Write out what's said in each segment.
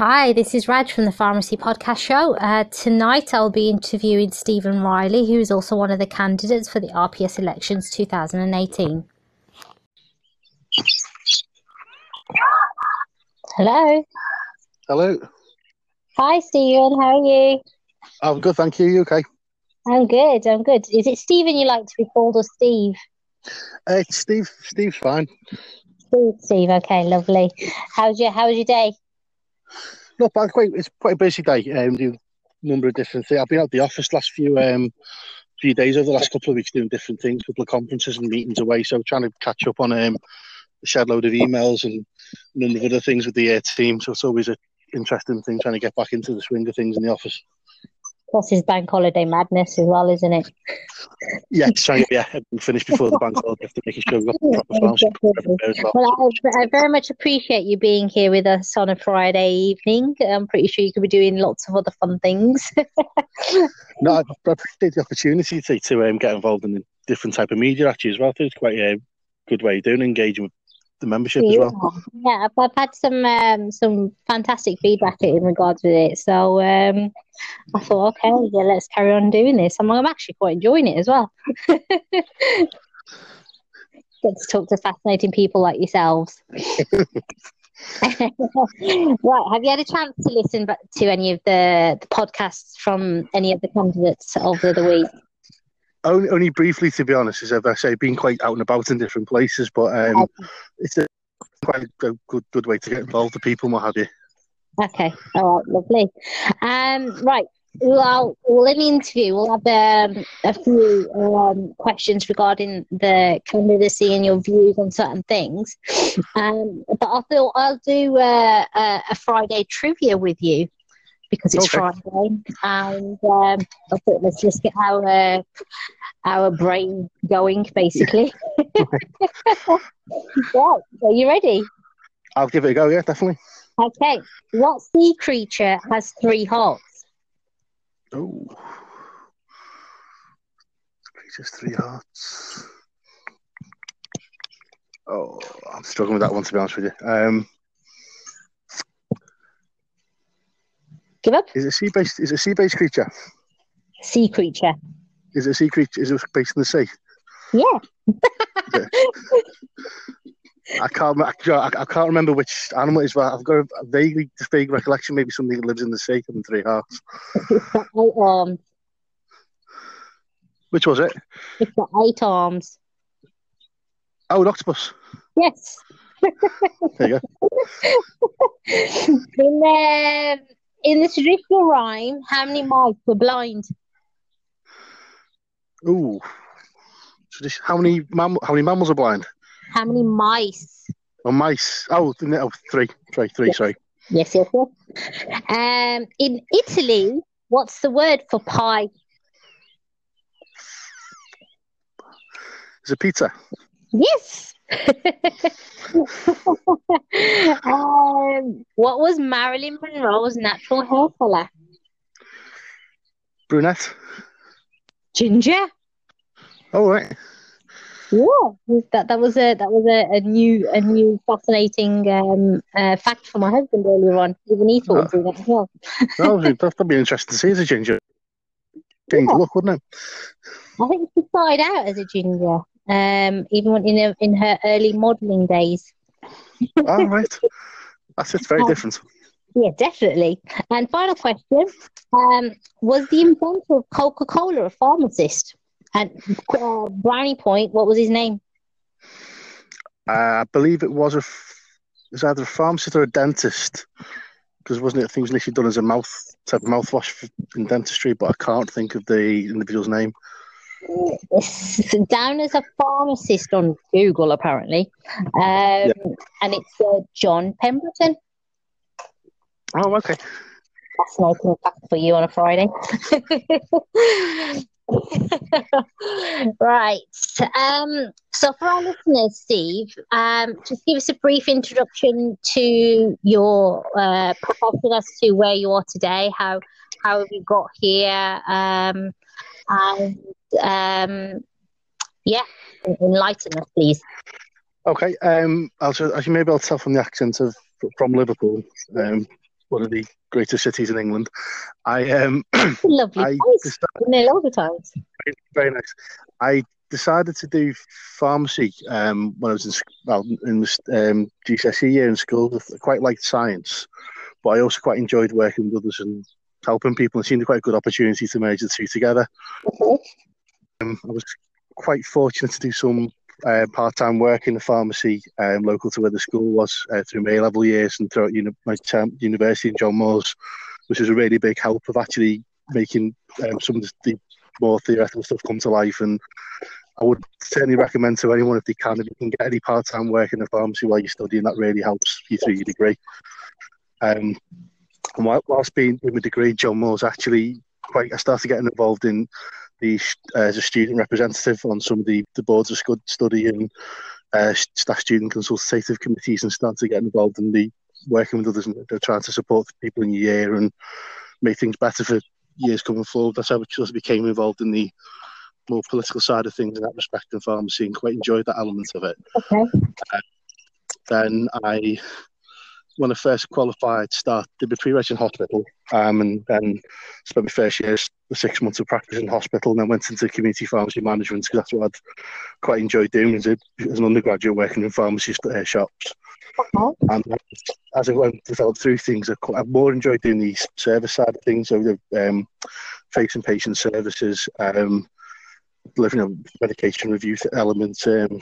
Hi, this is Raj from the Pharmacy Podcast Show. Uh, tonight I'll be interviewing Stephen Riley, who is also one of the candidates for the RPS elections 2018. Hello. Hello. Hi, Stephen. How are you? I'm good, thank you. You okay? I'm good. I'm good. Is it Stephen you like to be called or Steve? Uh, Steve. Steve's fine. Steve. Steve. Okay, lovely. How's your How's your day? Not bad. Quite. It's quite a busy day. Um, do a number of different things. I've been out the office last few um few days over the last couple of weeks doing different things, couple of conferences and meetings away. So trying to catch up on um a shed load of emails and a number of other things with the uh, team. So it's always an interesting thing trying to get back into the swing of things in the office. Plus, is bank holiday madness as well, isn't it? Yeah, trying to yeah, finish before the bank holiday to making sure we've got the proper files well. Well, I, I very much appreciate you being here with us on a Friday evening. I'm pretty sure you could be doing lots of other fun things. No, I I appreciate the opportunity to, to um, get involved in a different type of media actually as well. I think it's quite a good way of doing engaging with the membership as well. Yeah, I've, had some um, some fantastic feedback in regards with it. So um, I thought, okay, yeah, let's carry on doing this. I'm, I'm actually quite enjoying it as well. Get to talk to fascinating people like yourselves. right, have you had a chance to listen to any of the, the podcasts from any of the candidates over the week? Only, only briefly, to be honest, as I say, been quite out and about in different places, but um, it's a quite a good good way to get involved with people and what have you. Okay, all right, lovely. Um, right, well, well, in the interview, we'll have um, a few um, questions regarding the candidacy and your views on certain things. Um, but I thought I'll do uh, a, a Friday trivia with you because it's Okay. Friday, and um, I thought let's just get our uh, our brain going, basically. right, are you ready? I'll give it a go. Yeah, definitely. Okay. What sea creature has three hearts? Oh, creature's three hearts. Oh, I'm struggling with that one to be honest with you. Um, Give up. is it sea based? Is it a sea based creature? Sea creature. Is it a sea creature? Is it based in the sea? Yeah. I can't. I, I can't remember which animal it is, but I've got a vaguely vague recollection. Maybe something that lives in the sea and three hearts. It's got eight arms. Which was it? It's got eight arms. Oh, an octopus. Yes. There you go. in the in the traditional rhyme, how many mice were blind? Ooh. So this, how many mam- how many mammals are blind? How many mice? Oh, mice. Oh, th- no, three. Three, three, Yeah. sorry. Yes, yes, yes. Um, in Italy, what's the word for pie? Is it pizza? Yes. um, what was Marilyn Monroe's natural hair color? Brunette? Ginger. Oh, right. Yeah, that that was a that was a, a new a new fascinating um, uh, fact for my husband earlier on. Even he thought of doing that as well. That would be, that'd be interesting to see as a ginger. Change Yeah. look, wouldn't it? I think she started out as a ginger, um, even in her, in her early modelling days. Oh, right. That's it's very different. Yeah, definitely. And final question: um, Was the inventor of Coca Cola a pharmacist? And uh, Brownie Point, what was his name? Uh, I believe it was a it was either a pharmacist or a dentist because wasn't it? I think it was initially done as a mouth type of mouthwash in dentistry, but I can't think of the individual's name. It's down as a pharmacist on Google, apparently. Um, And it's uh, John Pemberton. Oh, okay. That's Fascinating fact for you on a Friday. right. Um, so, for our listeners, Steve, um, just give us a brief introduction to your uh, profession as to where you are today. How how have you got here? Um, and um, yeah, enlighten us, please. Okay. Um, also, as you may be able to tell from the accent of from Liverpool, um, one of the greatest cities in England. I um, lovely I place. Decided, been there the times. Very nice. I decided to do pharmacy um, when I was in well in um, GCSE year in school. I quite liked science, but I also quite enjoyed working with others and helping people. It seemed quite a good opportunity to merge the two together. Okay. Um, I was quite fortunate to do some uh, part-time work in the pharmacy um, local to where the school was uh, through my level years and throughout uni- my term, university in John Moores, which was a really big help of actually making um, some of the more theoretical stuff come to life. And I would certainly recommend to anyone if they can, if you can get any part-time work in the pharmacy while you're studying, that really helps you through your degree. Um, and whilst being in my degree, John Moores actually quite. I started getting involved in the uh, as a student representative on some of the, the boards of study and uh, staff student consultative committees and started getting involved in the working with others and trying to support people in your year and make things better for years coming forward. That's how I also became involved in the more political side of things in that respect in pharmacy and quite enjoyed that element of it. Okay. Uh, then I when I first qualified, started did my pre-reg in hospital, um, and then spent my first year, six months of practice in hospital, and then went into community pharmacy management because that's what I'd quite enjoyed doing as, a, as an undergraduate, working in pharmacy uh, shops. Okay. And as I went developed through things, I, I more enjoyed doing the service side of things, so the um, facing patient services, um, delivering a medication review elements, um,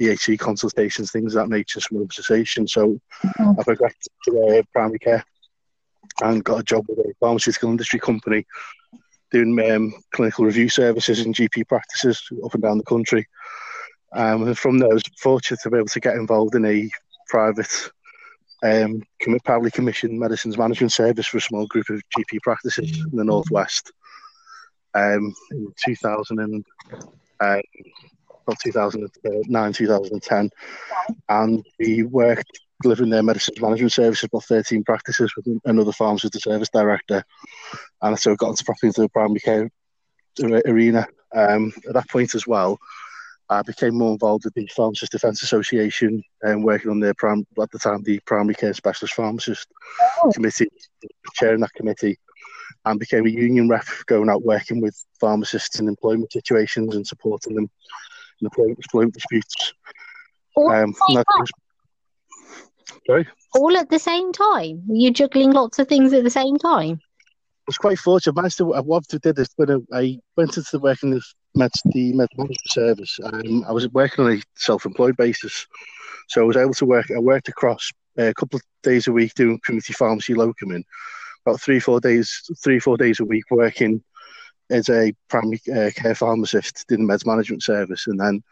EHC consultations, things of that nature, some cessation. So mm-hmm. I progressed to uh, primary care and got a job with a pharmaceutical industry company doing um, clinical review services in GP practices up and down the country. Um, and from there, I was fortunate to be able to get involved in a private, um, privately commissioned medicines management service for a small group of GP practices in the Northwest um, in 2000 and, um, 2009, 2010, and we worked delivering their medicines management services, about 13 practices with another pharmacist with the service director. And so I got into properly into the primary care arena. Um, at that point as well, I became more involved with the Pharmacist Defence Association and working on their prim- at the time the primary care specialist pharmacist oh. committee, chairing that committee, and became a union rep, going out working with pharmacists in employment situations and supporting them the employment disputes. All, um, sorry? all at the same time? You're juggling lots of things at the same time? I was quite fortunate. I managed to, what I did is when I went into the working the med, the med management service, um, I was working on a self-employed basis. So I was able to work, I worked across uh, a couple of days a week doing community pharmacy locum in about three, four days, three, four days a week working as a primary uh, care pharmacist doing the meds management service, and then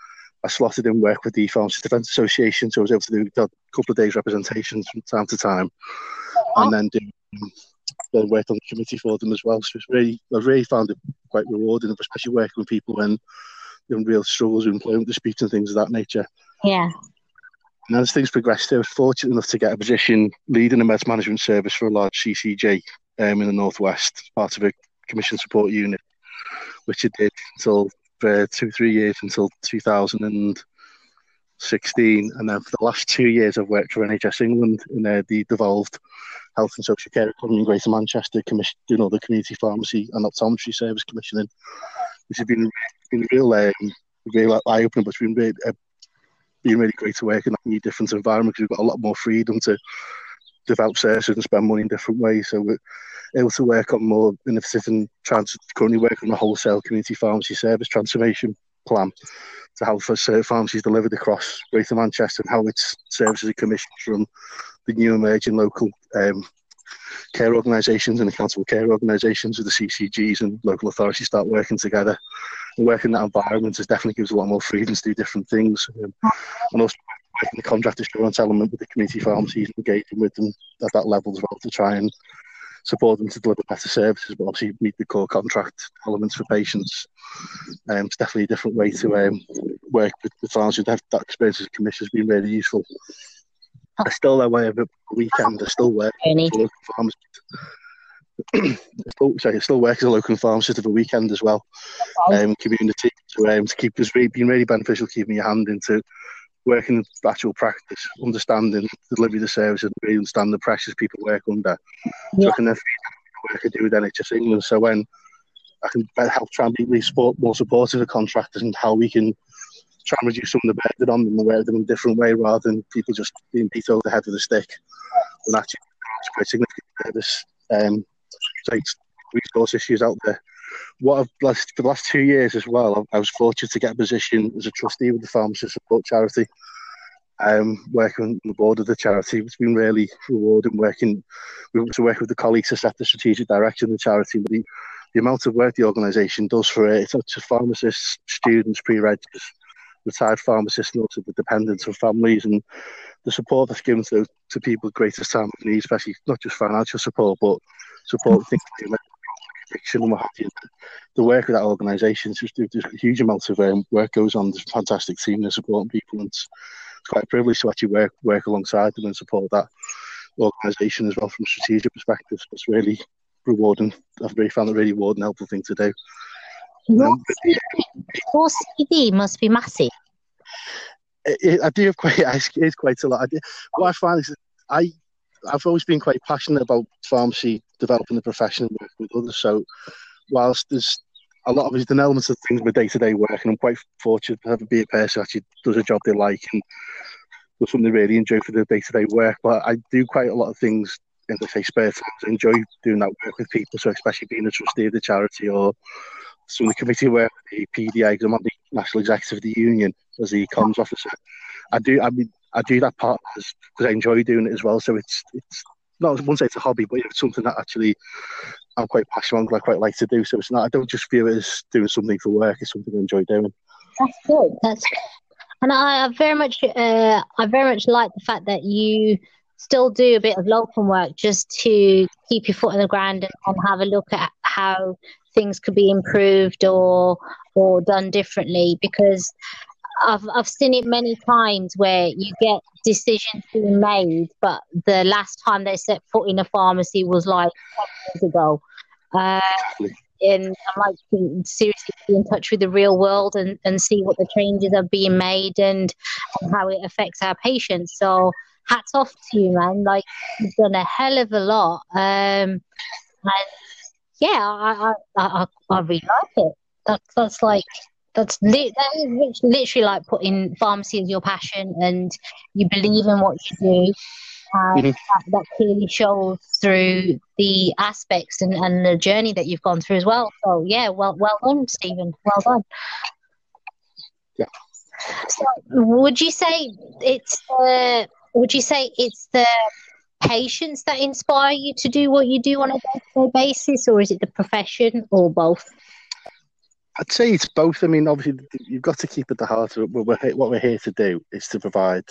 I slotted in work with the Pharmacist Defence Association, so I was able to do a couple of days representations from time to time, and then do then work on the committee for them as well. So it's really, I really found it quite rewarding, especially working with people when in real struggles with employment disputes and things of that nature. Yeah. And as things progressed, I was fortunate enough to get a position leading a meds management service for a large CCG um, in the northwest, part of a commission support unit, which I did until for two, three years until 2016. And then for the last two years, I've worked for NHS England in uh, the devolved health and social care economy in Greater Manchester, commission, doing all the community pharmacy and optometry service commissioning, which has been, been real, um, real eye opening, but it's been really, uh, been really great to work in a new different environment because we've got a lot more freedom to develop services and spend money in different ways. So able to work on more innovative and trans- currently work on a wholesale community pharmacy service transformation plan to help us uh, pharmacies delivered across Greater Manchester and how its services are commissioned from the new emerging local um, care organisations and accountable care organisations with the CCGs and local authorities start working together. And working in that environment has definitely gives a lot more freedom to do different things. Um, and also the contract assurance element with the community pharmacies, engaging with them at that level as well to try and support them to deliver better services, but obviously meet the core contract elements for patients. Um, it's definitely a different way to um, work with, the pharmacists. That, that experience as a commission has been really useful. I still away every weekend. I still work as a local pharmacist. I still, sorry, I still work as a local pharmacist of a weekend as well. Um, community to, um, to keep us really, been really beneficial keeping your hand into working in actual practice, understanding the delivery of the service and really understand the pressures people work under. Yeah. So I can then feed work I do with NHS England. So when I can help try and be really support, more supportive of contractors and how we can try and reduce some of the burden on them and work them in a different way rather than people just being beat over the head with a stick. And actually, it's quite significant service. Um, so resource issues out there. What I've blessed for the last two years as well, I was fortunate to get a position as a trustee with the Pharmacy Support Charity. Um, working on the board of the charity, it's been really rewarding working. We to work with the colleagues to set the strategic direction of the charity. But the, the amount of work the organisation does for it, it's not just pharmacists, students, pre-regs, retired pharmacists, and also the dependents of families, and the support that's given to, to people with greatest time of need, especially not just financial support, but support things like addiction and what have you. The work of that organisation, just there's a huge amount of um, work goes on. There's a fantastic team there supporting people, and it's, it's quite a privilege to actually work work alongside them and support that organisation as well from a strategic perspective. It's really rewarding. I've really found it really rewarding, helpful thing to do. Your, um, your must be massive. It, it, I do have quite. It's quite a lot. I do, what I find is I I've always been quite passionate about pharmacy, developing the profession and working with others. So, whilst there's a lot of there's an elements of things with day to day work, and I'm quite fortunate to have be a person actually does a job they like and does something they really enjoy for their day to day work. But I do quite a lot of things in the say spare time. I enjoy doing that work with people. So, especially being a trustee of the charity or some of the committee work, the PDA, because I'm on the national executive of the union as the comms officer. I do. I mean, I do that part because I enjoy doing it as well. So it's it's not say it's a hobby, but it's something that actually I'm quite passionate on. I quite like to do. So it's not. I don't just view it as doing something for work. It's something I enjoy doing. That's good. That's good. and I, I very much uh, I very much like the fact that you still do a bit of local work just to keep your foot on the ground and, and have a look at how things could be improved or or done differently because I've I've seen it many times where you get decisions being made, but the last time they set foot in a pharmacy was like years ago. Uh, and I like to seriously be in touch with the real world and, and see what the changes are being made and, and how it affects our patients. So hats off to you, man. Like you've done a hell of a lot. Um, and yeah, I I, I, I really like it. That's that's like that's li- that is literally like putting pharmacy as your passion and you believe in what you do. And mm-hmm. that, that, clearly shows through the aspects and, and the journey that you've gone through as well. So yeah, well well done, Stephen. Well done. Yeah. So would you say it's the would you say it's the patients that inspire you to do what you do on a day-to-day basis, or is it the profession, or both? I'd say it's both. I mean, obviously, you've got to keep at the heart of what we're, what we're here to do is to provide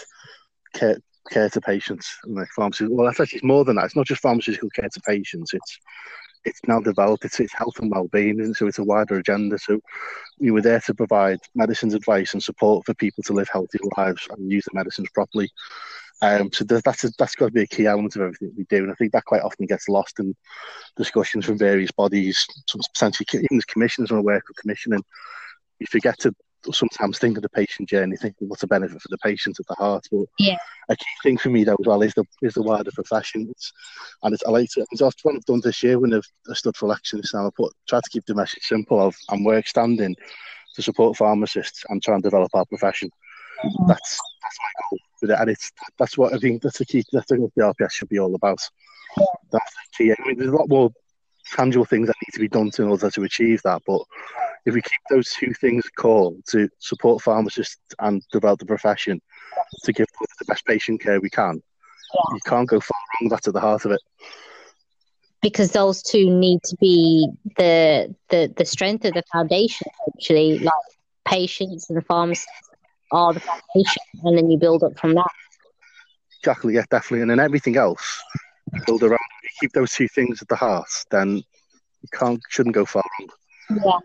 care, care to patients. And like pharmacy, well, that's actually it's more than that. It's not just pharmaceutical care to patients. It's it's now developed. It's, it's health and well-being, and so it's a wider agenda. So we were there to provide medicines advice and support for people to live healthy lives and use the medicines properly. Um, so that's a, that's got to be a key element of everything we do, and I think that quite often gets lost in discussions from various bodies, some potentially even as commissioners when I work with commissioning. You forget to sometimes think of the patient journey, thinking what's a benefit for the patient at the heart. But yeah. a key thing for me though as well is the is the wider profession. It's, and it's I like to it's often what I've done this year when I've I stood for election this time I put try to keep the message simple of I'm work standing to support pharmacists and try and develop our profession. Mm-hmm. That's that's my goal with it, and it's that's what I think that's the key. That's what the RPS should be all about. That's the key. I mean, there's a lot more tangible things that need to be done in order to achieve that, but if we keep those two things core to support pharmacists and develop the profession to give the best patient care we can, you can't go far wrong. That's at the heart of it. Because those two need to be the the the strength of the foundation. Actually, like patients and the pharmacists are the foundation, and then you build up from that. Exactly, yeah, definitely, and then everything else build around. You keep those two things at the heart, then you can't shouldn't go far wrong. Yeah.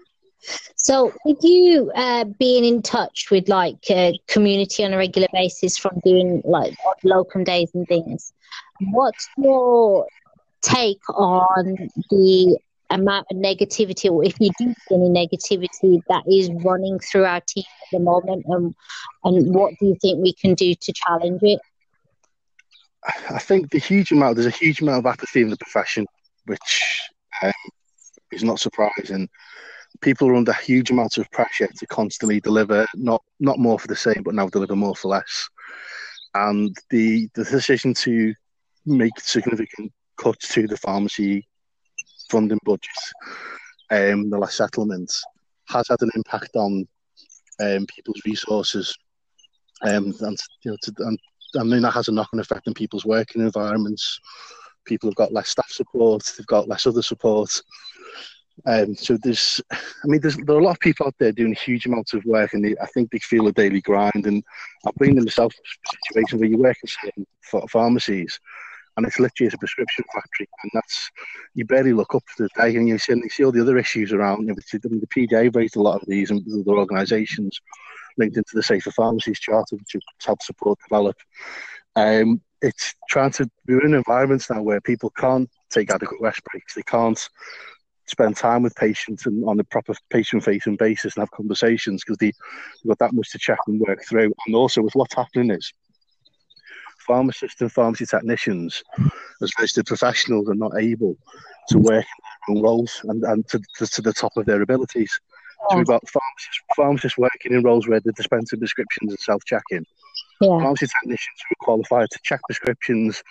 So, with you uh, being in touch with like uh, community on a regular basis from doing like locum days and things, what's your take on the amount of negativity, or if you do see any negativity that is running through our team at the moment, and and what do you think we can do to challenge it? I think the huge amount there's a huge amount of apathy in the profession, which um, is not surprising. People are under huge amounts of pressure to constantly deliver not not more for the same, but now deliver more for less. And the the decision to make significant cuts to the pharmacy funding budgets, um, the last settlements, has had an impact on um, people's resources. Um, and, you know, to, and I mean, that has a knock on effect on people's working environments. People have got less staff support, they've got less other support. Um, so there's, I mean, there's there are a lot of people out there doing huge amounts of work, and they, I think they feel a daily grind. And I've been in myself a situation where you work in pharmacies, and it's literally a prescription factory, and that's you barely look up to the day, and you see, and you see all the other issues around. You know, the PDA raised a lot of these, and other organisations linked into the Safer Pharmacies Charter, which help support develop. Um, it's trying to we're in environments now where people can't take adequate rest breaks. They can't spend time with patients and on a proper patient-facing basis and have conversations because they, they've got that much to check and work through. And also, with what's happening is pharmacists and pharmacy technicians, as registered professionals, are not able to work in their own roles and, and to, to, to the top of their abilities. So we've got pharmacists, pharmacists working in roles where they're dispensing prescriptions and self-checking. Yeah. Pharmacy technicians who are qualified to check prescriptions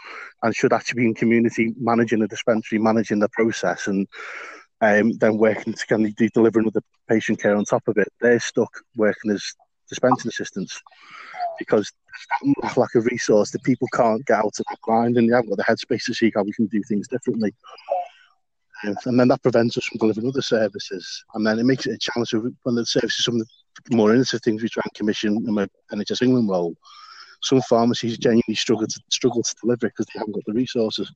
and should actually be in community managing a dispensary, managing the process, and um, then working to kind of do delivering other patient care on top of it. They're stuck working as dispensing assistants because there's lack of resource that people can't get out of the grind and they haven't got the headspace to see how we can do things differently. And then that prevents us from delivering other services. And then it makes it a challenge of when the services, some of the more innovative things we try and commission in my NHS England role, some pharmacies genuinely struggle to struggle to deliver because they haven't got the resources.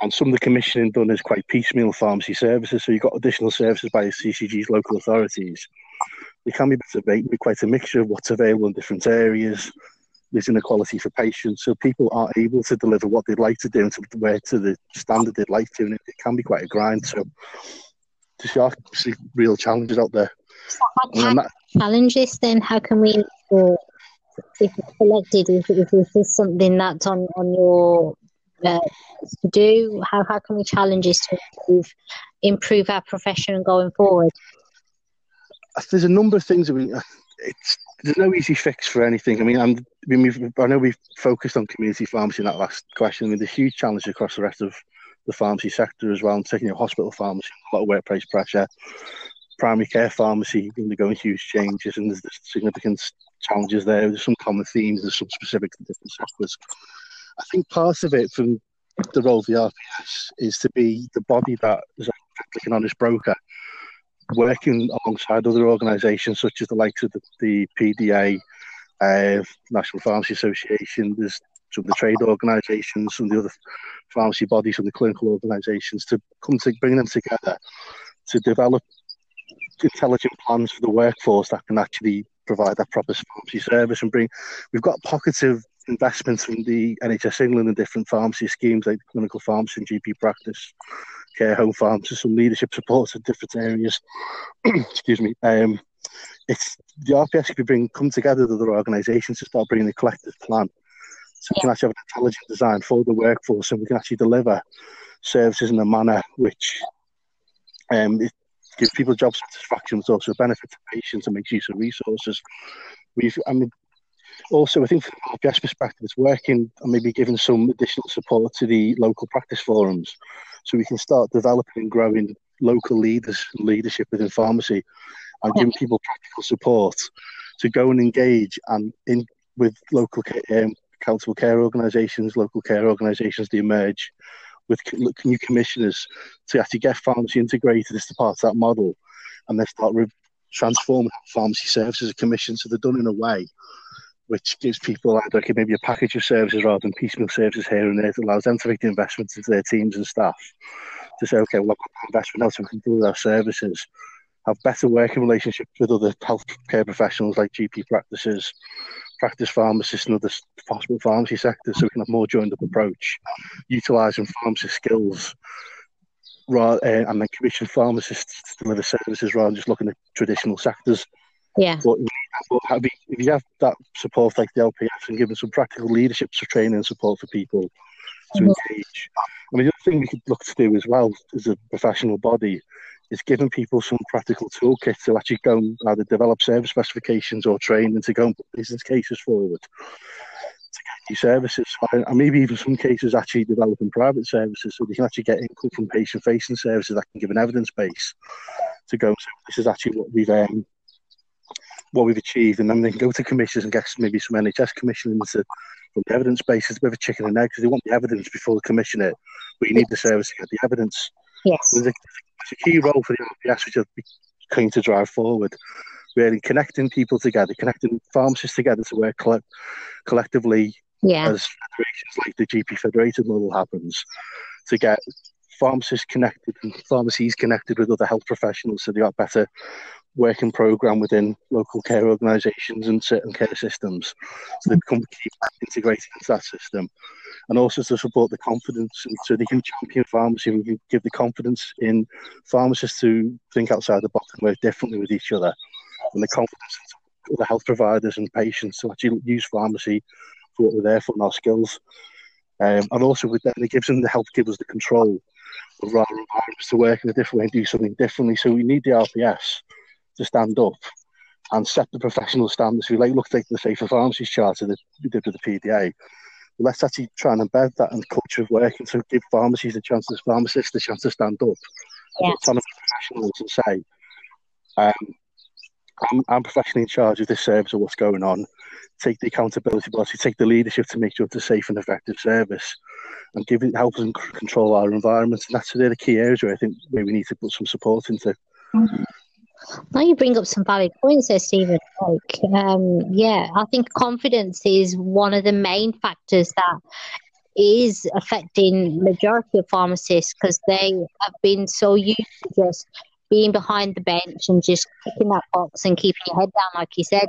And some of the commissioning done is quite piecemeal pharmacy services. So you've got additional services by the CCG's local authorities. It can be, be quite a mixture of what's available in different areas there's inequality for patients, so people aren't able to deliver what they'd like to do and to where to the standard they'd like to, and it, it can be quite a grind. So there's see real challenges out there. So that, challenges then? How can we, uh, if it's selected, if, if this something that's on on your uh, to do, how how can we challenge this to improve improve our profession going forward? There's a number of things that we. It's there's no easy fix for anything. I mean, I, I know we've focused on community pharmacy in that last question. I mean, there's huge challenge across the rest of the pharmacy sector as well. I'm taking your hospital pharmacy, a lot of workplace pressure. Primary care pharmacy undergoing huge changes, and there's, there's significant challenges there. There's some common themes, there's some specific to different sectors. I think part of it from the role of the RPS is to be the body that is like an honest broker working alongside other organisations such as the likes of the, the PDA, uh, National Pharmacy Association, there's some of the trade organisations, some of the other pharmacy bodies, some of the clinical organisations to come to bring them together to develop intelligent plans for the workforce that can actually provide that proper pharmacy service and bring. We've got pockets of investments from the NHS England and different pharmacy schemes like clinical pharmacy and GP practice care home farms and some leadership support in different areas. Excuse me. Um, it's the RPS could bring come together with other organisations to start bringing a collective plan, so we can actually have an intelligent design for the workforce, and we can actually deliver services in a manner which um, it gives people job satisfaction, but also a benefit to patients and makes use of resources. We've, I mean, also, I think from the RPS perspective, it's working and maybe giving some additional support to the local practice forums so we can start developing and growing local leaders and leadership within pharmacy and giving people practical support to go and engage and in with local um, accountable care organisations, local care organisations to emerge with new commissioners to actually get pharmacy integrated as part of that model. And then start re- transforming pharmacy services as commissioned so they're done in a way which gives people okay maybe a package of services rather than piecemeal services here and there. It allows them to make the investments into their teams and staff to say, okay, well, investment so we can do our services, have better working relationships with other healthcare professionals like GP practices, practice pharmacists and other hospital pharmacy sectors so we can have more joined up approach, utilising pharmacy skills rather, uh, and then commission pharmacists to deliver services rather than just looking at traditional sectors. Yeah. But, if you have that support like the LPF and giving some practical leadership training and support for people to mm-hmm. engage. I mean, the other thing we could look to do as well as a professional body is giving people some practical toolkits to actually go and either develop service specifications or training to go and put business cases forward to get new services. And maybe even some cases actually developing private services so they can actually get input from patient facing services that can give an evidence base to go, so this is actually what we've um, what we've achieved, and then they can go to commissions and get maybe some NHS commissioning to from the evidence base. It's a bit of a chicken and egg because they want the evidence before they commission it, but you need the service to get the evidence. Yes. There's a, there's a key role for the LPS, which I've keen to drive forward. Really connecting people together, connecting pharmacists together to work coll- collectively yeah. as federations like the GP Federated model happens to get pharmacists connected and pharmacies connected with other health professionals so they got better working program within local care organisations and certain care systems. So they become integrated into that system. And also to support the confidence and so they can champion pharmacy and can give the confidence in pharmacists to think outside the box and work differently with each other. And the confidence in the health providers and patients to actually use pharmacy for what we're there for and our skills. Um, and also with that it gives them the help give us the control of our environments to work in a different way and do something differently. So we need the LPS to stand up and set the professional standards. We like look at the Safer Pharmacies Charter that we did with the PDA. Let's actually try and embed that in the culture of work and so give pharmacies the chance, as pharmacists the chance to stand up, yes. and professionals and say, um, I'm, I'm professionally in charge of this service or what's going on. Take the accountability, but also take the leadership to make sure it's a safe and effective service, and give it help us control our environment. And that's really the key areas where I think where we need to put some support into. Mm-hmm. Now you bring up some valid points there, Stephen. Like, um, yeah, I think confidence is one of the main factors that is affecting majority of pharmacists because they have been so used to just being behind the bench and just kicking that box and keeping your head down, like you said.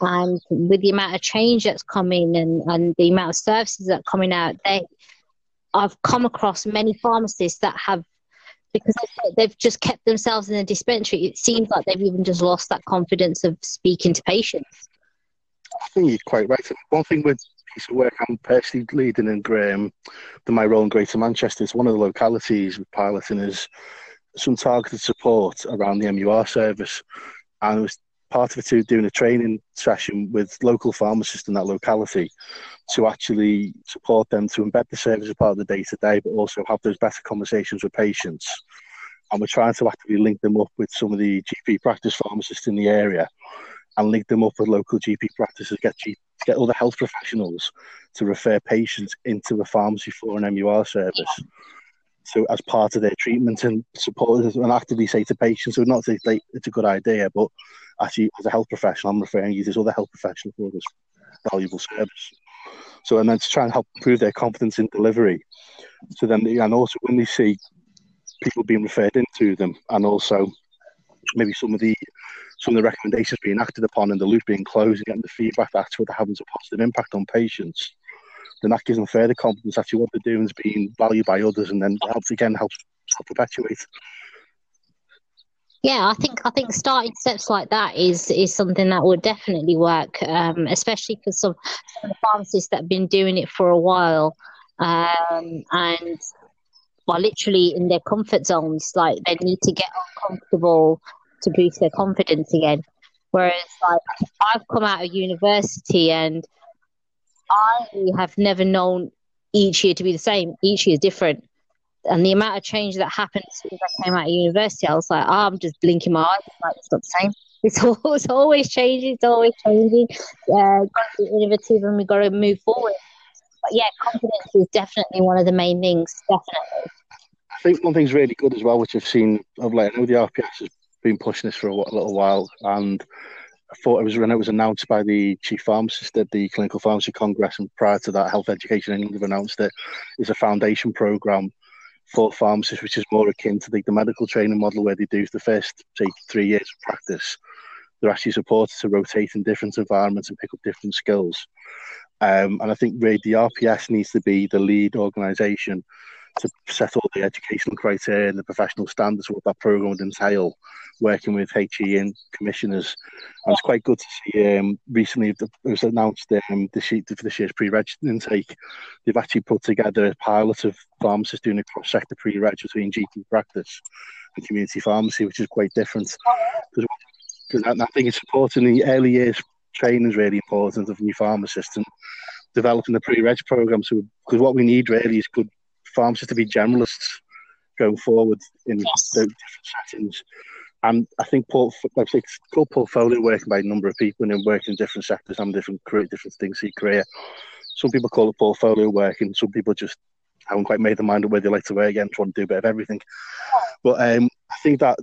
And with the amount of change that's coming and, and the amount of services that are coming out, they I've come across many pharmacists that have because they've just kept themselves in the dispensary. It seems like they've even just lost that confidence of speaking to patients. I think you're quite right. One thing with piece of work I'm personally leading in Graham, the my role in Greater Manchester is one of the localities with piloting is some targeted support around the MUR service, and it was part of it too doing a training session with local pharmacists in that locality to actually support them to embed the service as part of the day to day, but also have those better conversations with patients. And we're trying to actively link them up with some of the GP practice pharmacists in the area and link them up with local GP practices, get G- get other health professionals to refer patients into a pharmacy for an MUR service. So as part of their treatment and support and actively say to patients, so not like, it's a good idea, but actually as a health professional, I'm referring you to this other health professional for this valuable service. So, and then to try and help improve their confidence in delivery. So then, and also when they see people being referred into them, and also maybe some of the some of the recommendations being acted upon and the loop being closed and getting the feedback that's what having a positive impact on patients, then that gives them further confidence actually what they're doing is being valued by others and then helps again helps help perpetuate yeah, I think I think starting steps like that is is something that would definitely work, um, especially for some, some pharmacists that have been doing it for a while, um, and are literally in their comfort zones. Like they need to get uncomfortable to boost their confidence again. Whereas, like I've come out of university and I have never known each year to be the same. Each year is different and the amount of change that happened as soon as I came out of university, I was like, oh, I'm just blinking my eyes. Like, it's not the same. It's, always, always changing. It's always changing. Uh, got to be innovative and we've got to move forward. But yeah, confidence is definitely one of the main things. Definitely. I think one thing's really good as well, which I've seen of late. I know the RPS has been pushing this for a, little while, and I thought it was when it was announced by the chief pharmacist at the Clinical Pharmacy Congress, and prior to that, Health Education England announced it is a foundation program for pharmacists, which is more akin to the, the medical training model where they do the first, say, three years of practice. They're actually supported to rotate in different environments and pick up different skills. Um, and I think really the RPS needs to be the lead organisation to set all the educational criteria and the professional standards what that program would entail, working with HE and commissioners. And it's quite good to see. Um, recently, it was announced um, this year, for this year's pre-reg intake, they've actually put together a pilot of pharmacists doing a cross-sector pre-reg between GP practice and community pharmacy, which is quite different. Because I, think it's supporting the early years. Training is really important of new pharmacists and developing the pre-reg program. So, because what we need really is good pharmacists to be generalists going forward in yes. the different settings. And I think port, like say, it's called portfolio working by a number of people and then working in different sectors and different career, different things in your career. Some people call it portfolio working. Some people just haven't quite made their mind up where they like to work again, trying to do a bit of everything. But um, I think that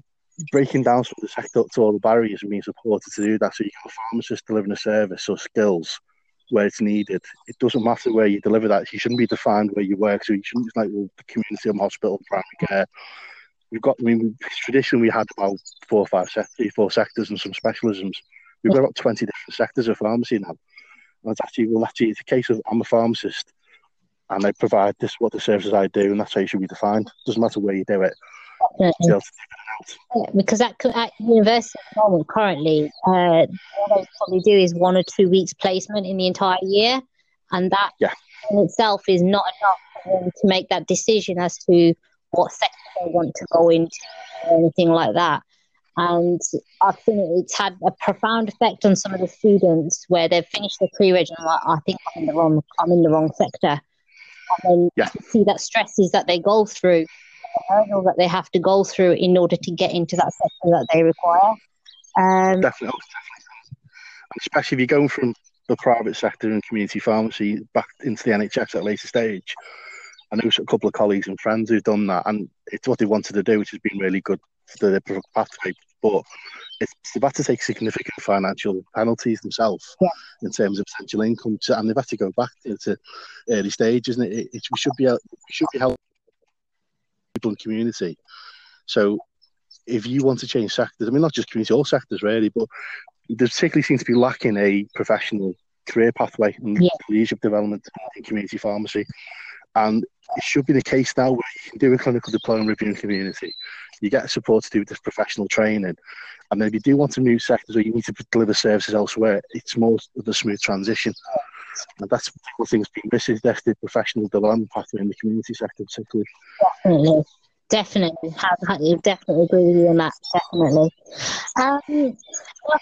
breaking down some of the sector to all the barriers and being supported to do that, so you can have a pharmacist delivering a service or skills where it's needed. It doesn't matter where you deliver that. You shouldn't be defined where you work. So you shouldn't just like well, the community and hospital, primary care. We've got. I mean, traditionally we had about four or five, three, four sectors and some specialisms. We've got about twenty different sectors of pharmacy now. And it's actually well, actually it's a case of I'm a pharmacist, and I provide this what the services I do, and that's how you should be defined. Doesn't matter where you do it. Because at, at university at the moment, currently, uh, all they probably do is one or two weeks placement in the entire year, and that yeah. in itself is not enough for them to make that decision as to what sector they want to go into or anything like that. And I think it's had a profound effect on some of the students where they've finished their pre-reg and like, I think I'm in the wrong, I'm in the wrong sector. And then yeah. see that stresses that they go through hurdle that they have to go through in order to get into that sector that they require. Um, definitely, especially if you're going from the private sector and community pharmacy back into the NHS at a later stage. I know a couple of colleagues and friends who've done that, and it's what they wanted to do, which has been really good for their pathway. But it's, they've had to take significant financial penalties themselves yeah. in terms of potential income, to, and they've had to go back to early stages. And it, it, it we should be we should be helping in community. So if you want to change sectors, I mean, not just community, all sectors really, but there particularly seems to be lacking a professional career pathway and yeah. leadership development in community pharmacy. And it should be the case now where you can do a clinical diploma review in community. You get support to do this professional training. And then if you do want to move sectors or you need to deliver services elsewhere, it's more of a smooth transition. And that's one thing's been missing is the professional development pathway in the community sector, particularly. Definitely. Definitely, have definitely agree with you on that. Definitely. Um,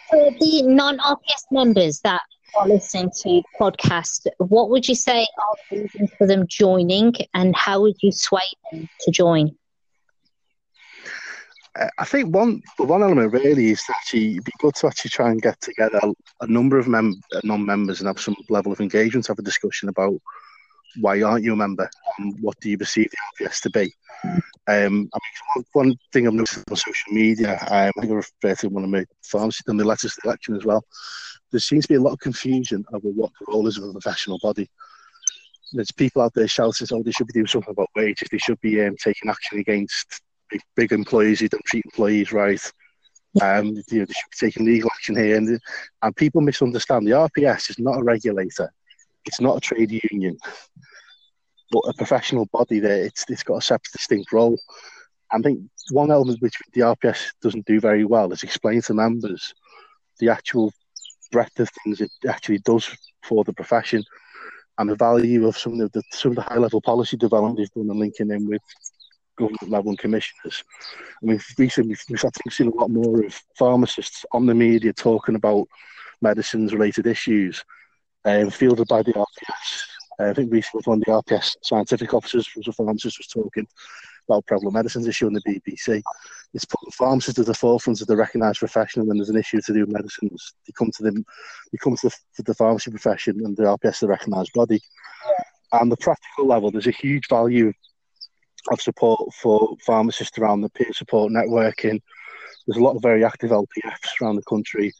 for the non-RPS members that are listening to the podcast, what would you say are the reasons for them joining, and how would you sway them to join? I think one one element really is actually it'd be good to actually try and get together a number of mem- non-members and have some level of engagement, have a discussion about why aren't you a member and what do you perceive the RPS to be. Um, I mean, one thing I've noticed on social media, um, I think I refer to one of my pharmacists in the latest to election as well. There seems to be a lot of confusion over what the role is of a professional body. There's people out there shouting, "Oh, they should be doing something about wages. They should be um, taking action against big, big employees who don't treat employees right. Um, you know, they should be taking legal action here." And, and people misunderstand the RPS is not a regulator. It's not a trade union but a professional body there, it's it's got a separate, distinct role. I think one element which the RPS doesn't do very well is explain to members the actual breadth of things it actually does for the profession and the value of some of the some of the high level policy development they've done and linking in with government level and commissioners. I mean, recently we've seen a lot more of pharmacists on the media talking about medicines related issues um, fielded by the RPS uh, I think recently one of the RPS scientific officers from the pharmacist was talking about prevalent medicines issue on the BBC. It's putting pharmacists at the forefront of the recognised profession when there's an issue to do with medicines. They come to them, they come to the, to the pharmacy profession and the RPS, the recognised body. And the practical level, there's a huge value of support for pharmacists around the peer support networking. There's a lot of very active LPFs around the country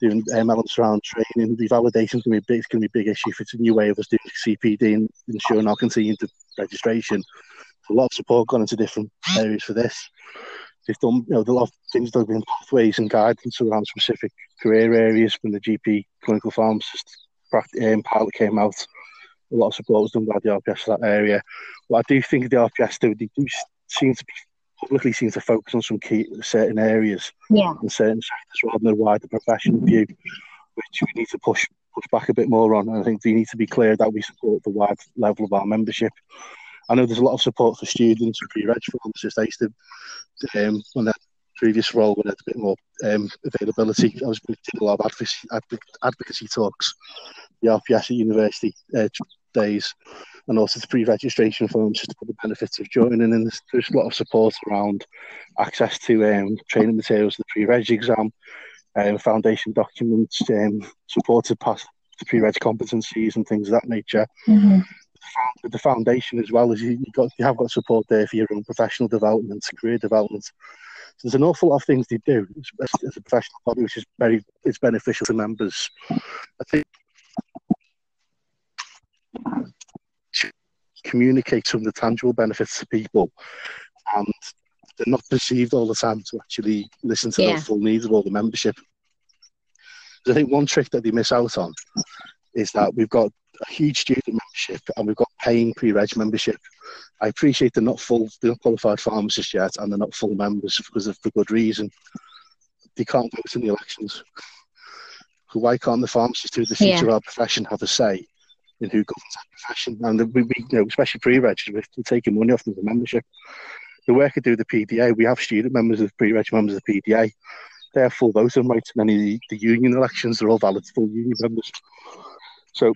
doing um, elements around training. The validation is going to be big, it's going to be a big issue if it's a new way of us doing CPD and ensuring our continued registration. a lot of support gone into different areas for this. They've done, you know, a lot of things that have been pathways and guidance around specific career areas when the GP clinical pharmacist um, pilot came out. A lot of support was done by the RPS for that area. What I do think the RPS do, they do seem to be publicly seem to focus on some key certain areas yeah. and certain sectors rather than a wider professional view, which we need to push push back a bit more on. And I think we need to be clear that we support the wide level of our membership. I know there's a lot of support for students and pre-reg pharmacists. I used to, um, when that previous role, when I had a bit more um, availability, I was doing a lot of advocacy, advocacy talks, the RPS at university uh, days, and also the pre-registration forms just for the benefits of joining. And there's, there's a lot of support around access to um, training materials, the pre-reg exam, um, foundation documents, um, supported past the pre-reg competencies and things of that nature. Mm-hmm. With the foundation as well as you, you got you have got support there for your own professional development, career development. So there's an awful lot of things they do as, as a professional body, which is very it's beneficial to members. I think communicate some of the tangible benefits to people and they're not perceived all the time to actually listen to yeah. the full needs of all the membership. I think one trick that they miss out on is that we've got a huge student membership and we've got paying pre-reg membership. I appreciate they're not full, they're not qualified pharmacists yet, and they're not full members because of for good reason. They can't vote in the elections. So why can't the pharmacists who the future yeah. of our profession have a say in who governs that profession? And we, we you know, especially pre-reg, we're taking money off them for membership the work I do the PDA, we have student members of pre-reg members of the PDA. They have full voting rights in any of the, the union elections. They're all valid full union members. So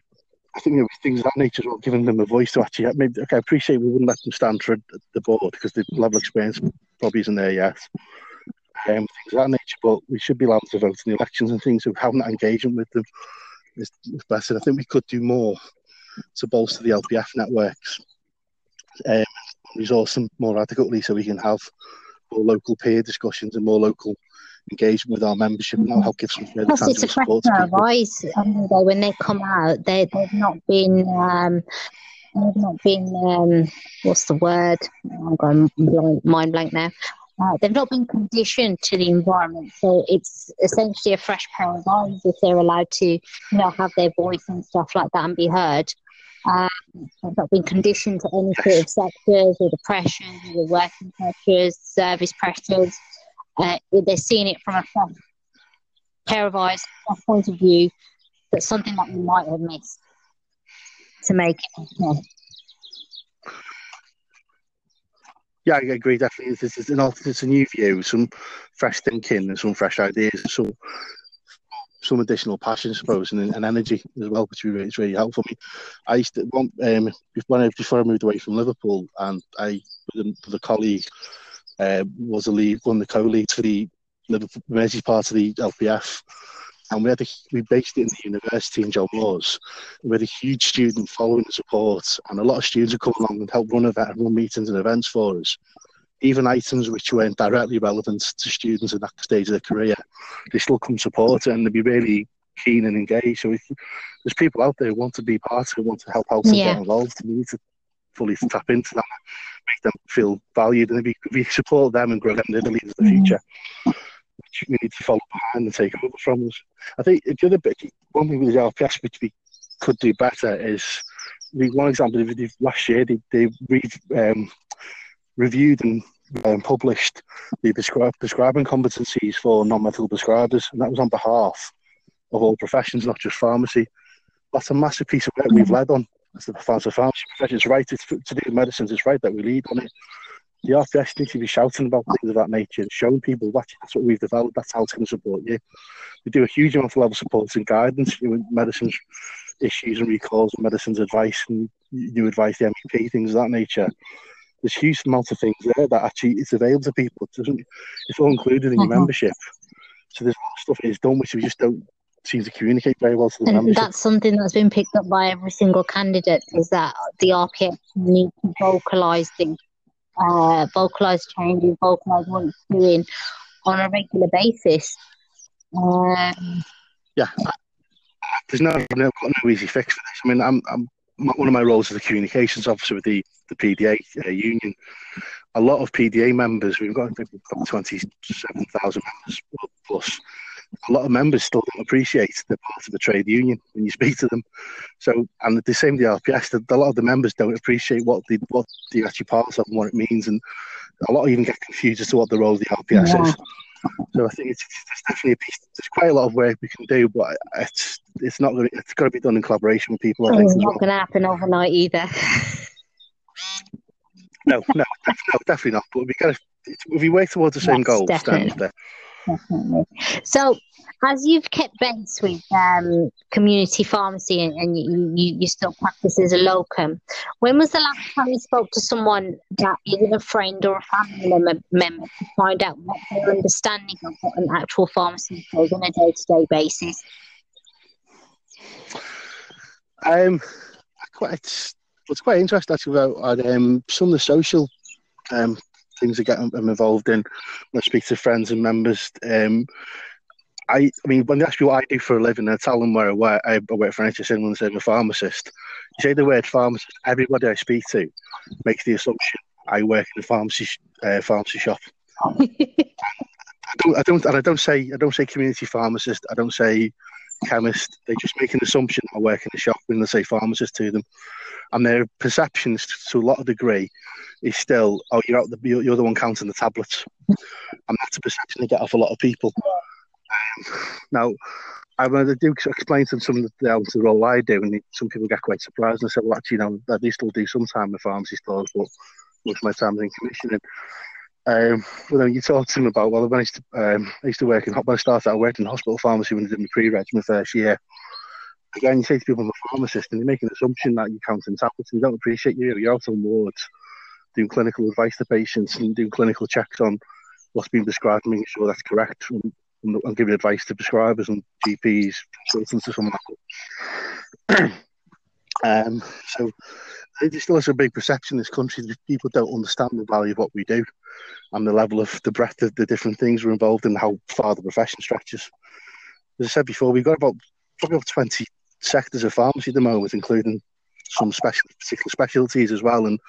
I think you know, things of that nature are giving them a voice to actually. Maybe, okay, I appreciate we wouldn't let them stand for the board because the level of experience probably isn't there yet. Um, things of that nature, but we should be allowed to vote in the elections and things. So having that engagement with them is, is better. I think we could do more to bolster the LPF networks. Um, resource them more adequately so we can have more local peer discussions and more local engagement with our membership and that'll help give some further Plus, it's a fresh pair of when they come out they, they've not been um, they've not been um, what's the word I'm going blind, mind blank now uh, they've not been conditioned to the environment, so it's essentially a fresh pair of eyes if they're allowed to, you know, have their voice and stuff like that and be heard. Um, I've not been conditioned to any sort of sectors or the pressures, or the working pressures, service pressures. Uh, they're seeing it from a fresh pair of eyes, a point of view. That's something that we might have missed to make it. Yeah, I agree. Definitely, this is an, it's a new view, some fresh thinking, and some fresh ideas, some some additional passion, I suppose, and, and energy as well, which is really helpful. I, used to want um, when before I moved away from Liverpool, and I a colleague uh, was a lead, one of the co-leads for the Liverpool Mersey part of the LPF, and we had a, we based it in the university in John Moores. We had a huge student following and support, and a lot of students would come along and help run event, run meetings and events for us even items which weren't directly relevant to students at that stage of their career, they still come support it and they'd be really keen and engaged. So there's people out there who want to be part of it, want to help out and yeah. get involved. We need to fully tap into that, make them feel valued, and if we, if we support them and grow them, they're the leaders of the mm-hmm. Which we need to follow behind and take over from us. I think the other bit, one thing with the RPS which we could do better is, one example, last year they, they re, um, reviewed and um, published the prescri- prescribing competencies for non-medical prescribers, and that was on behalf of all professions, not just pharmacy. That's a massive piece of work we've led on as the pharmacy profession. It's right it's to do medicines. It's right that we lead on it. The RPS needs to be shouting about things of that nature and showing people that that's what we've developed. That's how it's going to support you. We do a huge amount of level support and guidance, you know, medicines issues and recalls, and medicines advice and new advice, the MEP, things of that nature there's huge amounts of things there that actually it's available to people. It doesn't it's all included in your uh-huh. membership. So there's a lot of stuff is done which we just don't seem to communicate very well to the members. and membership. That's something that's been picked up by every single candidate is that the RPS need to vocalise the uh, vocalise changes, vocalise what it's doing on a regular basis. Um, yeah, there's no, no, no easy fix for this. I mean, I'm, I'm one of my roles as a communications officer with the, the PDA uh, union. A lot of PDA members, we've got 27,000 members plus, a lot of members still don't appreciate they're part of a trade union when you speak to them. So, and the same with the RPS, the, a lot of the members don't appreciate what the what the actually part of and what it means, and a lot of even get confused as to what the role of the RPS yeah. is. So I think it's, it's definitely a piece. There's quite a lot of work we can do, but it's it's not going. It's got to be done in collaboration with people. Oh, think, it's not well. going to happen overnight either. no, no, no, definitely not. But we got to. If we work towards the same goals, definitely. Definitely. So, as you've kept base with um, community pharmacy and, and you, you, still practice as a locum, when was the last time you spoke to someone that either a friend or a family member, to find out what their understanding of what an actual pharmacy does on a day to day basis? Um, quite, what's quite interesting actually about um, some of the social um, things I get I'm involved in I speak to friends and members. Um, I, I mean, when they ask me what I do for a living, I tell them where I work. I work for NHS England as a pharmacist. You say the word pharmacist, everybody I speak to makes the assumption I work in a pharmacy uh, pharmacy shop. I don't, I don't, and I don't say I don't say community pharmacist. I don't say chemist. They just make an assumption I work in a shop when they say pharmacist to them, and their perceptions to a lot of degree is still, oh, you're out the, you're the one counting the tablets, and that's a perception they get off a lot of people. Um, now, I when I do explain to them some of the elements the role I do, and some people get quite surprised and say, well, actually, you know, I do still do some time in the pharmacy stores, but most of my time is in commissioning. Um, well, you talk to them about, well, I used to, um, I used to work in, when I started, I worked in hospital pharmacy when I did my pre-reg my first year. Again, you say to people, I'm a pharmacist, and they make an assumption that you're counting tablets and don't appreciate you. You're out on wards doing clinical advice to patients and doing clinical checks on what's being prescribed, making sure that's correct, and, and giving advice to prescribers and GPs, consultants, or something like that. um, so there still is a big perception in this country that people don't understand the value of what we do and the level of the breadth of the different things we're involved in, how far the profession stretches. As I said before, we've got about probably about 20 sectors of pharmacy at the moment, including some special particular specialties as well. And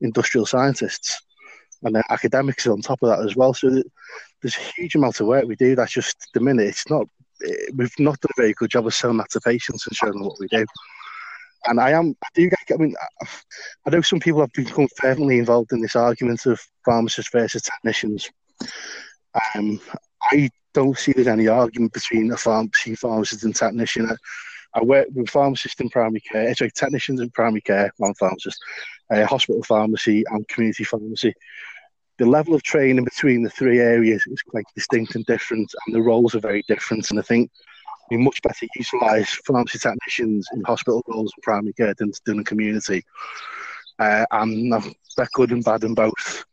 industrial scientists and then academics on top of that as well. So there's a huge amount of work we do. That's just the minute. It's not. Eh, we've not done a very good job of selling that to patients and showing them what we do. And I am. I do. I mean, I know some people have become fervently involved in this argument of pharmacists versus technicians. Um, I don't see there's any argument between a pharmacy pharmacist and technician. I, I work with pharmacists in primary care, sorry, technicians in primary care, non pharmacists, uh, hospital pharmacy, and community pharmacy. The level of training between the three areas is quite distinct and different, and the roles are very different. And I think we much better utilise pharmacy technicians in hospital roles and primary care than to do in the community. Uh, and they're good and bad in both.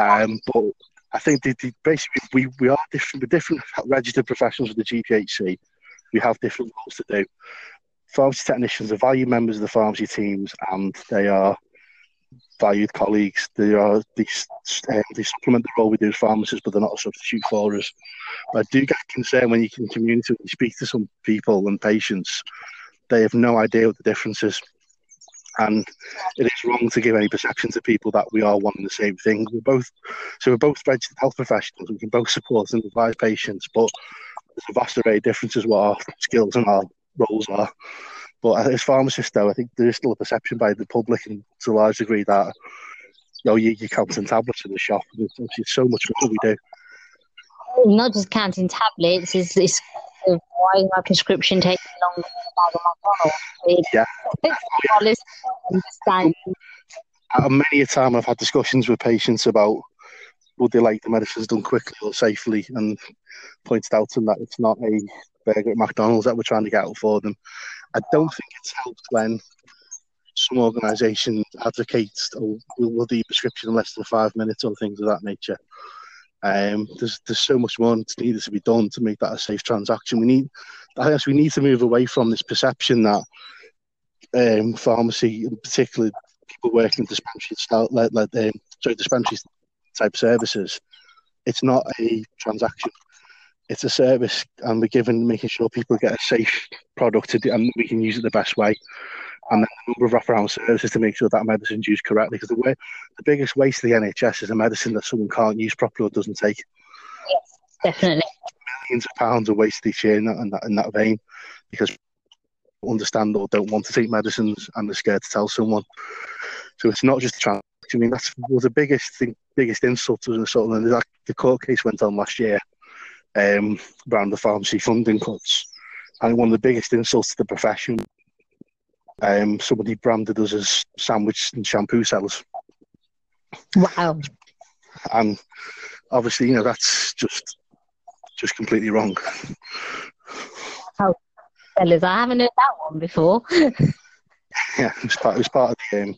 Um, but I think basically we, we are different. We're different registered professionals with the GPHC we have different roles to do. Pharmacy technicians are valued members of the pharmacy teams, and they are valued colleagues. They are they, um, they supplement the role we do as pharmacists, but they're not a substitute for us. But I do get concerned when you can communicate, when you speak to some people and patients, they have no idea what the difference is. And it is wrong to give any perception to people that we are one and the same thing. We're both so we're both registered health professionals. We can both support and advise patients, but there's a vast array of differences what our skills and our roles are. But as pharmacists, though, I think there is still a perception by the public and to a large degree that you know, you, you're counting tablets in the shop. It's, it's so much more we do. Oh, not just counting tablets, it's, it's why is my prescription taking longer than McDonald's? Yeah. understand. Uh, many a time I've had discussions with patients about would they like the medicines done quickly or safely, and pointed out to them that it's not a burger at McDonald's that we're trying to get out for them. I don't think it's helped when some organisations advocate, oh, we'll, prescription in less than five minutes or things of that nature. Um, there's there's so much more that needs to be done to make that a safe transaction. We need, I guess, we need to move away from this perception that um, pharmacy, in particular, people working in dispensaries, like, like um, sorry, dispensaries type services, it's not a transaction. It's a service, and we're given making sure people get a safe product to do, and we can use it the best way. And then the number of wraparound services to make sure that medicine's used correctly. Because the way, the biggest waste of the NHS is a medicine that someone can't use properly or doesn't take. Yes, definitely. millions of pounds are wasted each year in that, in that, in that vein because understand or don't want to take medicines and they're scared to tell someone. So it's not just trans. I mean, that's was the biggest thing, biggest insult to the sort of the, the court case went on last year um, around the pharmacy funding cuts, and one of the biggest insults to the profession. Um, somebody branded us as sandwich and shampoo sellers. Wow. And obviously, you know, that's just just completely wrong. How sellers? I haven't heard that one before. yeah, it was part, it was part of the um,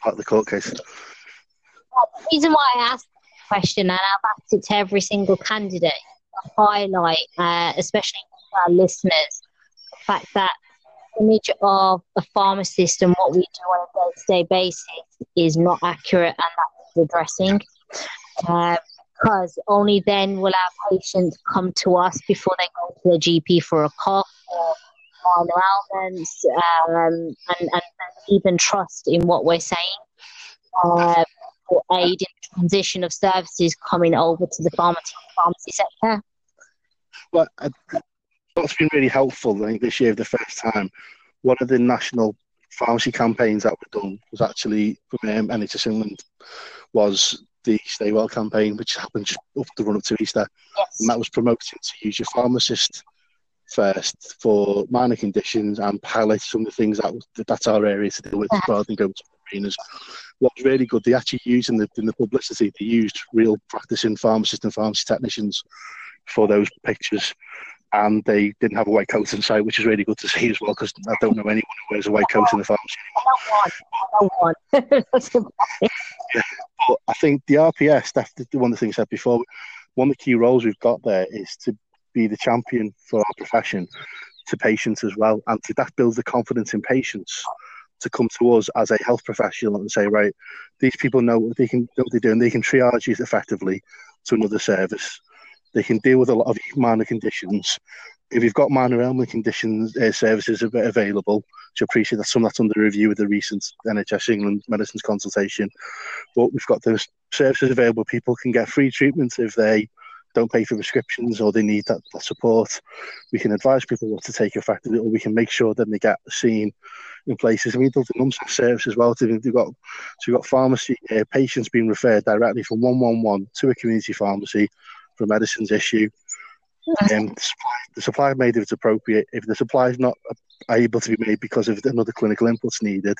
part of the court case. The reason why I asked the question, and I've asked it to every single candidate, highlight, uh, especially our listeners, the fact that image of a pharmacist and what we do on a day-to-day basis is not accurate, and that's addressing. Uh, because only then will our patients come to us before they go to the GP for a cough or minor ailments um, and, and, and, even trust in what we're saying uh, aid in the transition of services coming over to the pharmacy, pharmacy sector. Well, what's been really helpful, I think, this year, for the first time, one of the national pharmacy campaigns that were done was actually from um, NHS England was the Stay Well campaign, which happened just up the run up to Easter, yes. and that was promoting to use your pharmacist first for minor conditions and highlight some of the things that that's our area to deal with yeah. rather than go to arenas. What was really good, they actually used in the in the publicity, they used real practicing pharmacists and pharmacy technicians for those pictures. And they didn't have a white coat inside, which is really good to see as well, because I don't know anyone who wears a white coat in the pharmacy. I don't want. I don't want. yeah. But I think the RPS, that's the one of the things I said before, one of the key roles we've got there is to be the champion for our profession to patients as well. And to, that builds the confidence in patients to come to us as a health professional and say, right, these people know what they can what they're doing. They can triage it effectively to another service. They can deal with a lot of minor conditions. If you've got minor ailment conditions, uh, services available, which I appreciate that some that's under review with the recent NHS England medicines consultation. But we've got those services available. People can get free treatment if they don't pay for prescriptions or they need that, that support. We can advise people what to take effectively, or we can make sure that they get seen in places. I mean, done some service as well. They've got so we've got pharmacy uh, patients being referred directly from one one one to a community pharmacy for a medicines issue. And the supply, the supply made if it's appropriate. If the supply is not able to be made because of another clinical inputs needed,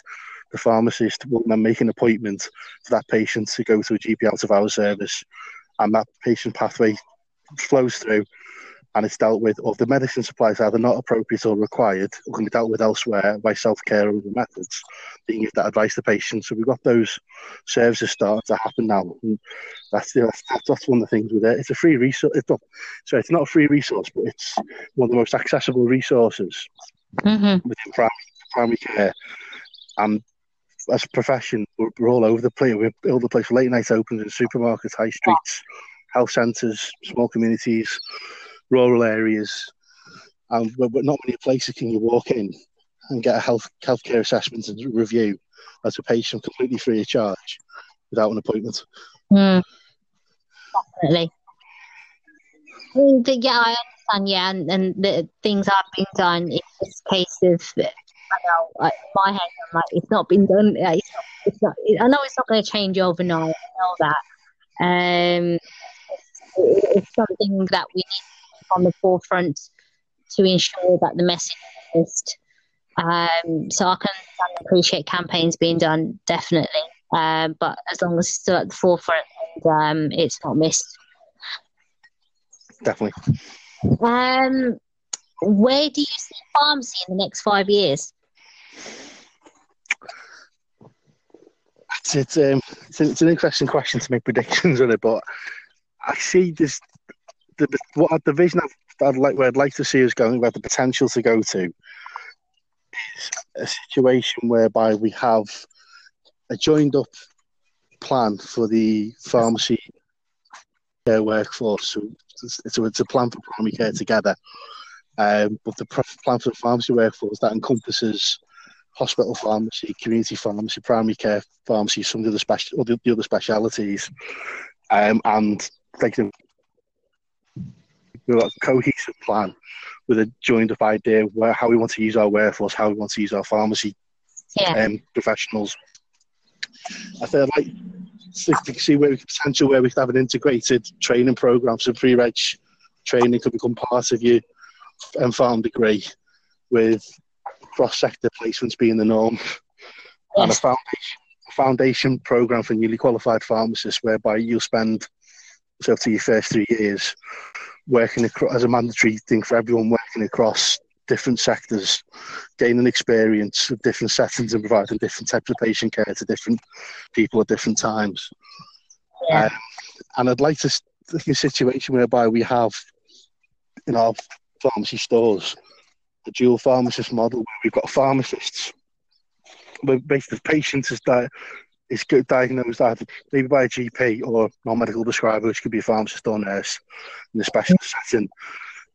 the pharmacist will then make an appointment for that patient to go to a GP out of our service, and that patient pathway flows through and it's dealt with, or if the medicine supplies either not appropriate or required, or can be dealt with elsewhere by self care or other methods, you can give that advice to patients. So we've got those services starting to happen now. And that's, that's, that's one of the things with it. It's a free resource. It's not, sorry, it's not a free resource, but it's one of the most accessible resources mm-hmm. within primary, primary care. And as a profession, we're, we're all over the place. We're all the place. Late night opens in supermarkets, high streets, health centres, small communities rural areas, and but not many places can you walk in and get a health healthcare assessment and review as a patient completely free of charge without an appointment. Mm, definitely. Yeah, I understand. Yeah, and, and the things are being done. In this case of, I like, my head, I'm like, it's not been done. It's not. It's not I know it's not going to change overnight. I know that. Um, it's, it's something that we need on the forefront to ensure that the message is um, so I can appreciate campaigns being done, definitely. Um, but as long as it's still at the forefront and um, it's not missed. Definitely. Um, where do you see pharmacy in the next five years? It's, um, it's, it's an interesting question to make predictions on it, but I see this the, what the vision I'd, I'd like where I'd like to see us going, where the potential to go to, is a situation whereby we have a joined up plan for the pharmacy care workforce. So it's, it's a plan for primary care together, um, but the plan for the pharmacy workforce that encompasses hospital pharmacy, community pharmacy, primary care pharmacy, some of the other special, the, the other specialities, um, and like we've got a cohesive plan with a joined up idea where how we want to use our workforce, how we want to use our pharmacy Yeah. um, professionals. I feel like to see where we could potential where we could have an integrated training program, so pre-reg training could become part of your um, pharm degree, with cross-sector placements being the norm, and a foundation a foundation program for newly qualified pharmacists, whereby you'll spend so up to your first three years working acro- as a mandatory thing for everyone working across different sectors, gaining experience of different settings and providing different types of patient care to different people at different times. Yeah. Um, and I'd like to think a situation whereby we have in our pharmacy stores a dual pharmacist model where we've got pharmacists where basically the patient is di- is diagnosed either maybe by a GP or non-medical prescriber, which could be a pharmacist or nurse in a specialist setting.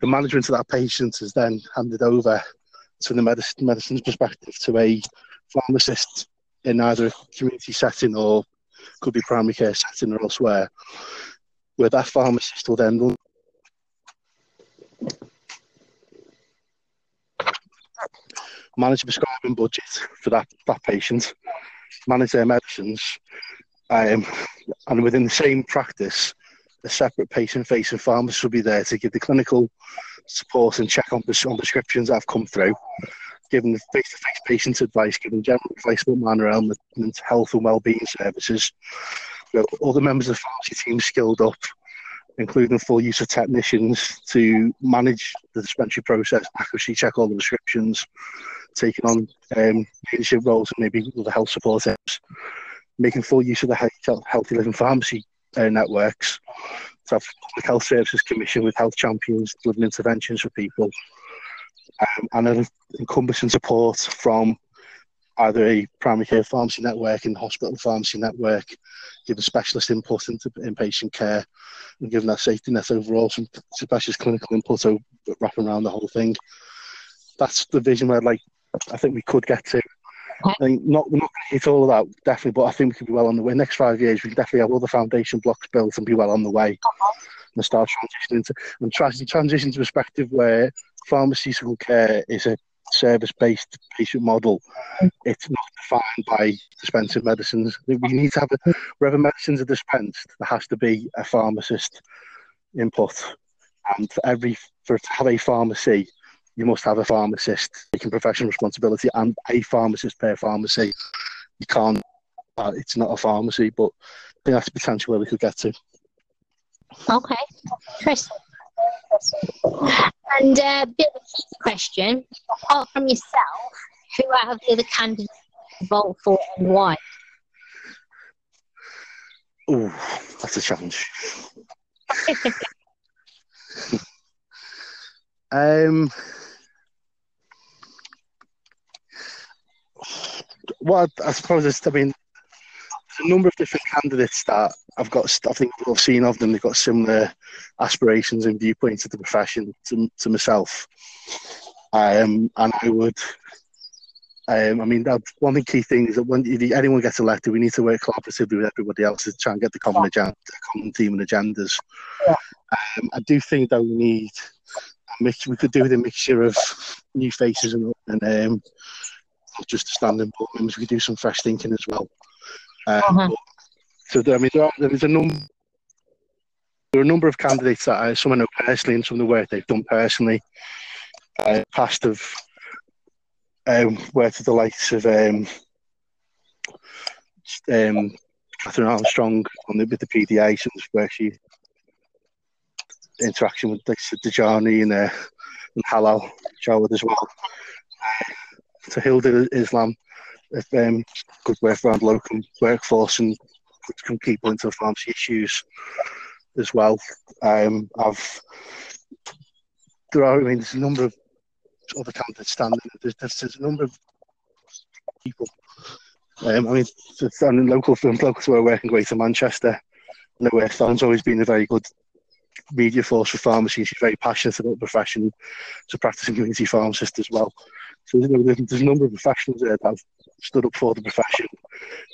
The management of that patient is then handed over to the medicine, medicine's perspective to a pharmacist in either a community setting or could be primary care setting or elsewhere, where that pharmacist will then run manage prescribing budget for that, that patient, manage their medicines, um, and within the same practice, a separate patient-facing pharmacist will be there to give the clinical support and check on, pres- on prescriptions that have come through, giving the face-to-face patient advice, giving general advice about manner ailment, health and well-being services. All the members of the pharmacy team skilled up, including full use of technicians to manage the dispensary process, accuracy check all the prescriptions, taking on um, leadership roles and maybe the health support making full use of the Health- Healthy Living Pharmacy uh, networks, to have Public Health Services Commission with health champions delivering interventions for people, um, and an encompassing support from either a primary care pharmacy network and hospital pharmacy network, giving specialist input into inpatient care and giving that safety net overall, some specialist clinical input over, wrapping around the whole thing. That's the vision where, like, I think we could get to. I think not, we're not going to hit all of that, definitely, but I think we could be well on the way. Next five years, we can definitely have all the foundation blocks built and be well on the way. Uh-huh. And start transitioning to and try to transition to a perspective where pharmaceutical care is a service-based patient model. Mm-hmm. It's not defined by dispensing medicines. We need to have a, mm-hmm. wherever medicines are dispensed, there has to be a pharmacist input, and for every for to have a pharmacy, you must have a pharmacist taking professional responsibility and a pharmacist per pharmacy. You can't. Uh, it's not a pharmacy, but I think that's the potential where we could get to. Okay. Interesting. And uh, bit of a question. Apart from yourself, who out of the other candidates vote for and why? Ooh, that's a challenge. um, well, I suppose it's, I mean, there's a number of different candidates that I've got, I think I've seen of them, they've got similar aspirations and viewpoints of the profession to, to myself. Um, and I would, um, I mean, that one of the key things is that when if anyone gets elected, we need to work collaboratively with everybody else to try and get the common agenda, common theme and agendas. Yeah. Um, I do think that we need mix. We could do with a mixture of new faces and, and um, not just standing board members. We could do some fresh thinking as well. Um, Uh-huh. but- so there, I mean, there, are, there is a number. There are a number of candidates that I, some I know personally and some of the work they've done personally. Uh, past have um, worked with the likes of um, um, Catherine Armstrong on the, with the PDA, some where she interaction with like Dejani and, uh, and Hala Jawad as well. To Hilda Islam, um, good work around local workforce and good key points of pharmacy issues as well. Um, I've there are, I mean, there's a number of other candidates standing. There's, there's, a number of people. Um, I mean, local from local to where I work in Greater Manchester. I know Thorrun's always been a very good media force for pharmacy. She's very passionate about the profession. She's a practicing community pharmacist as well. So you know, there's, there's a number of professionals there that have stood up for the profession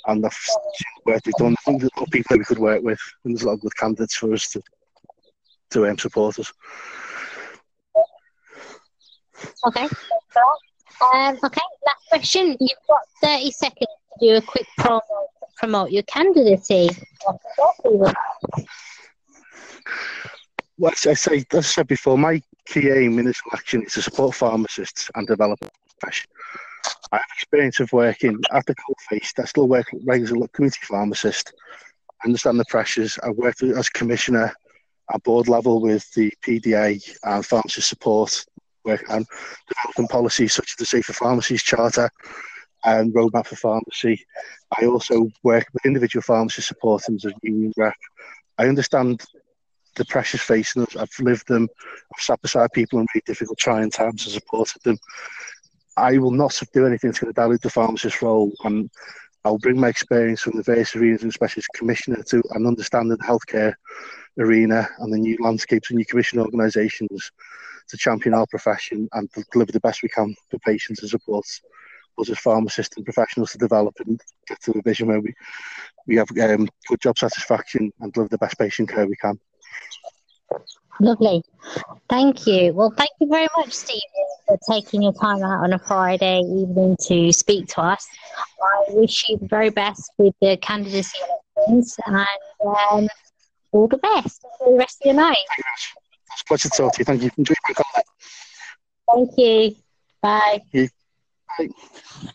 and seen the work they've done. I think there's a lot of people that we could work with, and there's a lot of good candidates for us to to um, support us. Okay. Um, okay, last question. You've got 30 seconds to do a quick promo to promote your candidacy. Well, I say, as I said before, my key aim in this election is to support pharmacists and develop I have experience of working at the coalface. I still work as a community pharmacist. I understand the pressures. I worked as commissioner at board level with the PDA and pharmacist support, work on developing policies such as the Safer Pharmacies Charter and Roadmap for Pharmacy. I also work with individual pharmacists supporting as a union rep. I understand the pressures facing us. I've lived them. I've sat beside people in really difficult, trying times and supported them. I will not do anything to dilute the pharmacist role, and I'll bring my experience from the various arenas, and specialist commissioner, to an understanding the healthcare arena and the new landscapes and new commission organisations to champion our profession and deliver the best we can for patients and support us as pharmacists and professionals to develop and get to a vision where we we have um, good job satisfaction and deliver the best patient care we can. Lovely. Thank you. Well, thank you very much, Stephen, for taking your time out on a Friday evening to speak to us. I wish you the very best with the candidacy elections and um, all the best for the rest of your night. It's a pleasure to talk to you. Thank you. Enjoy your Thank you. Bye. Thank you. Bye.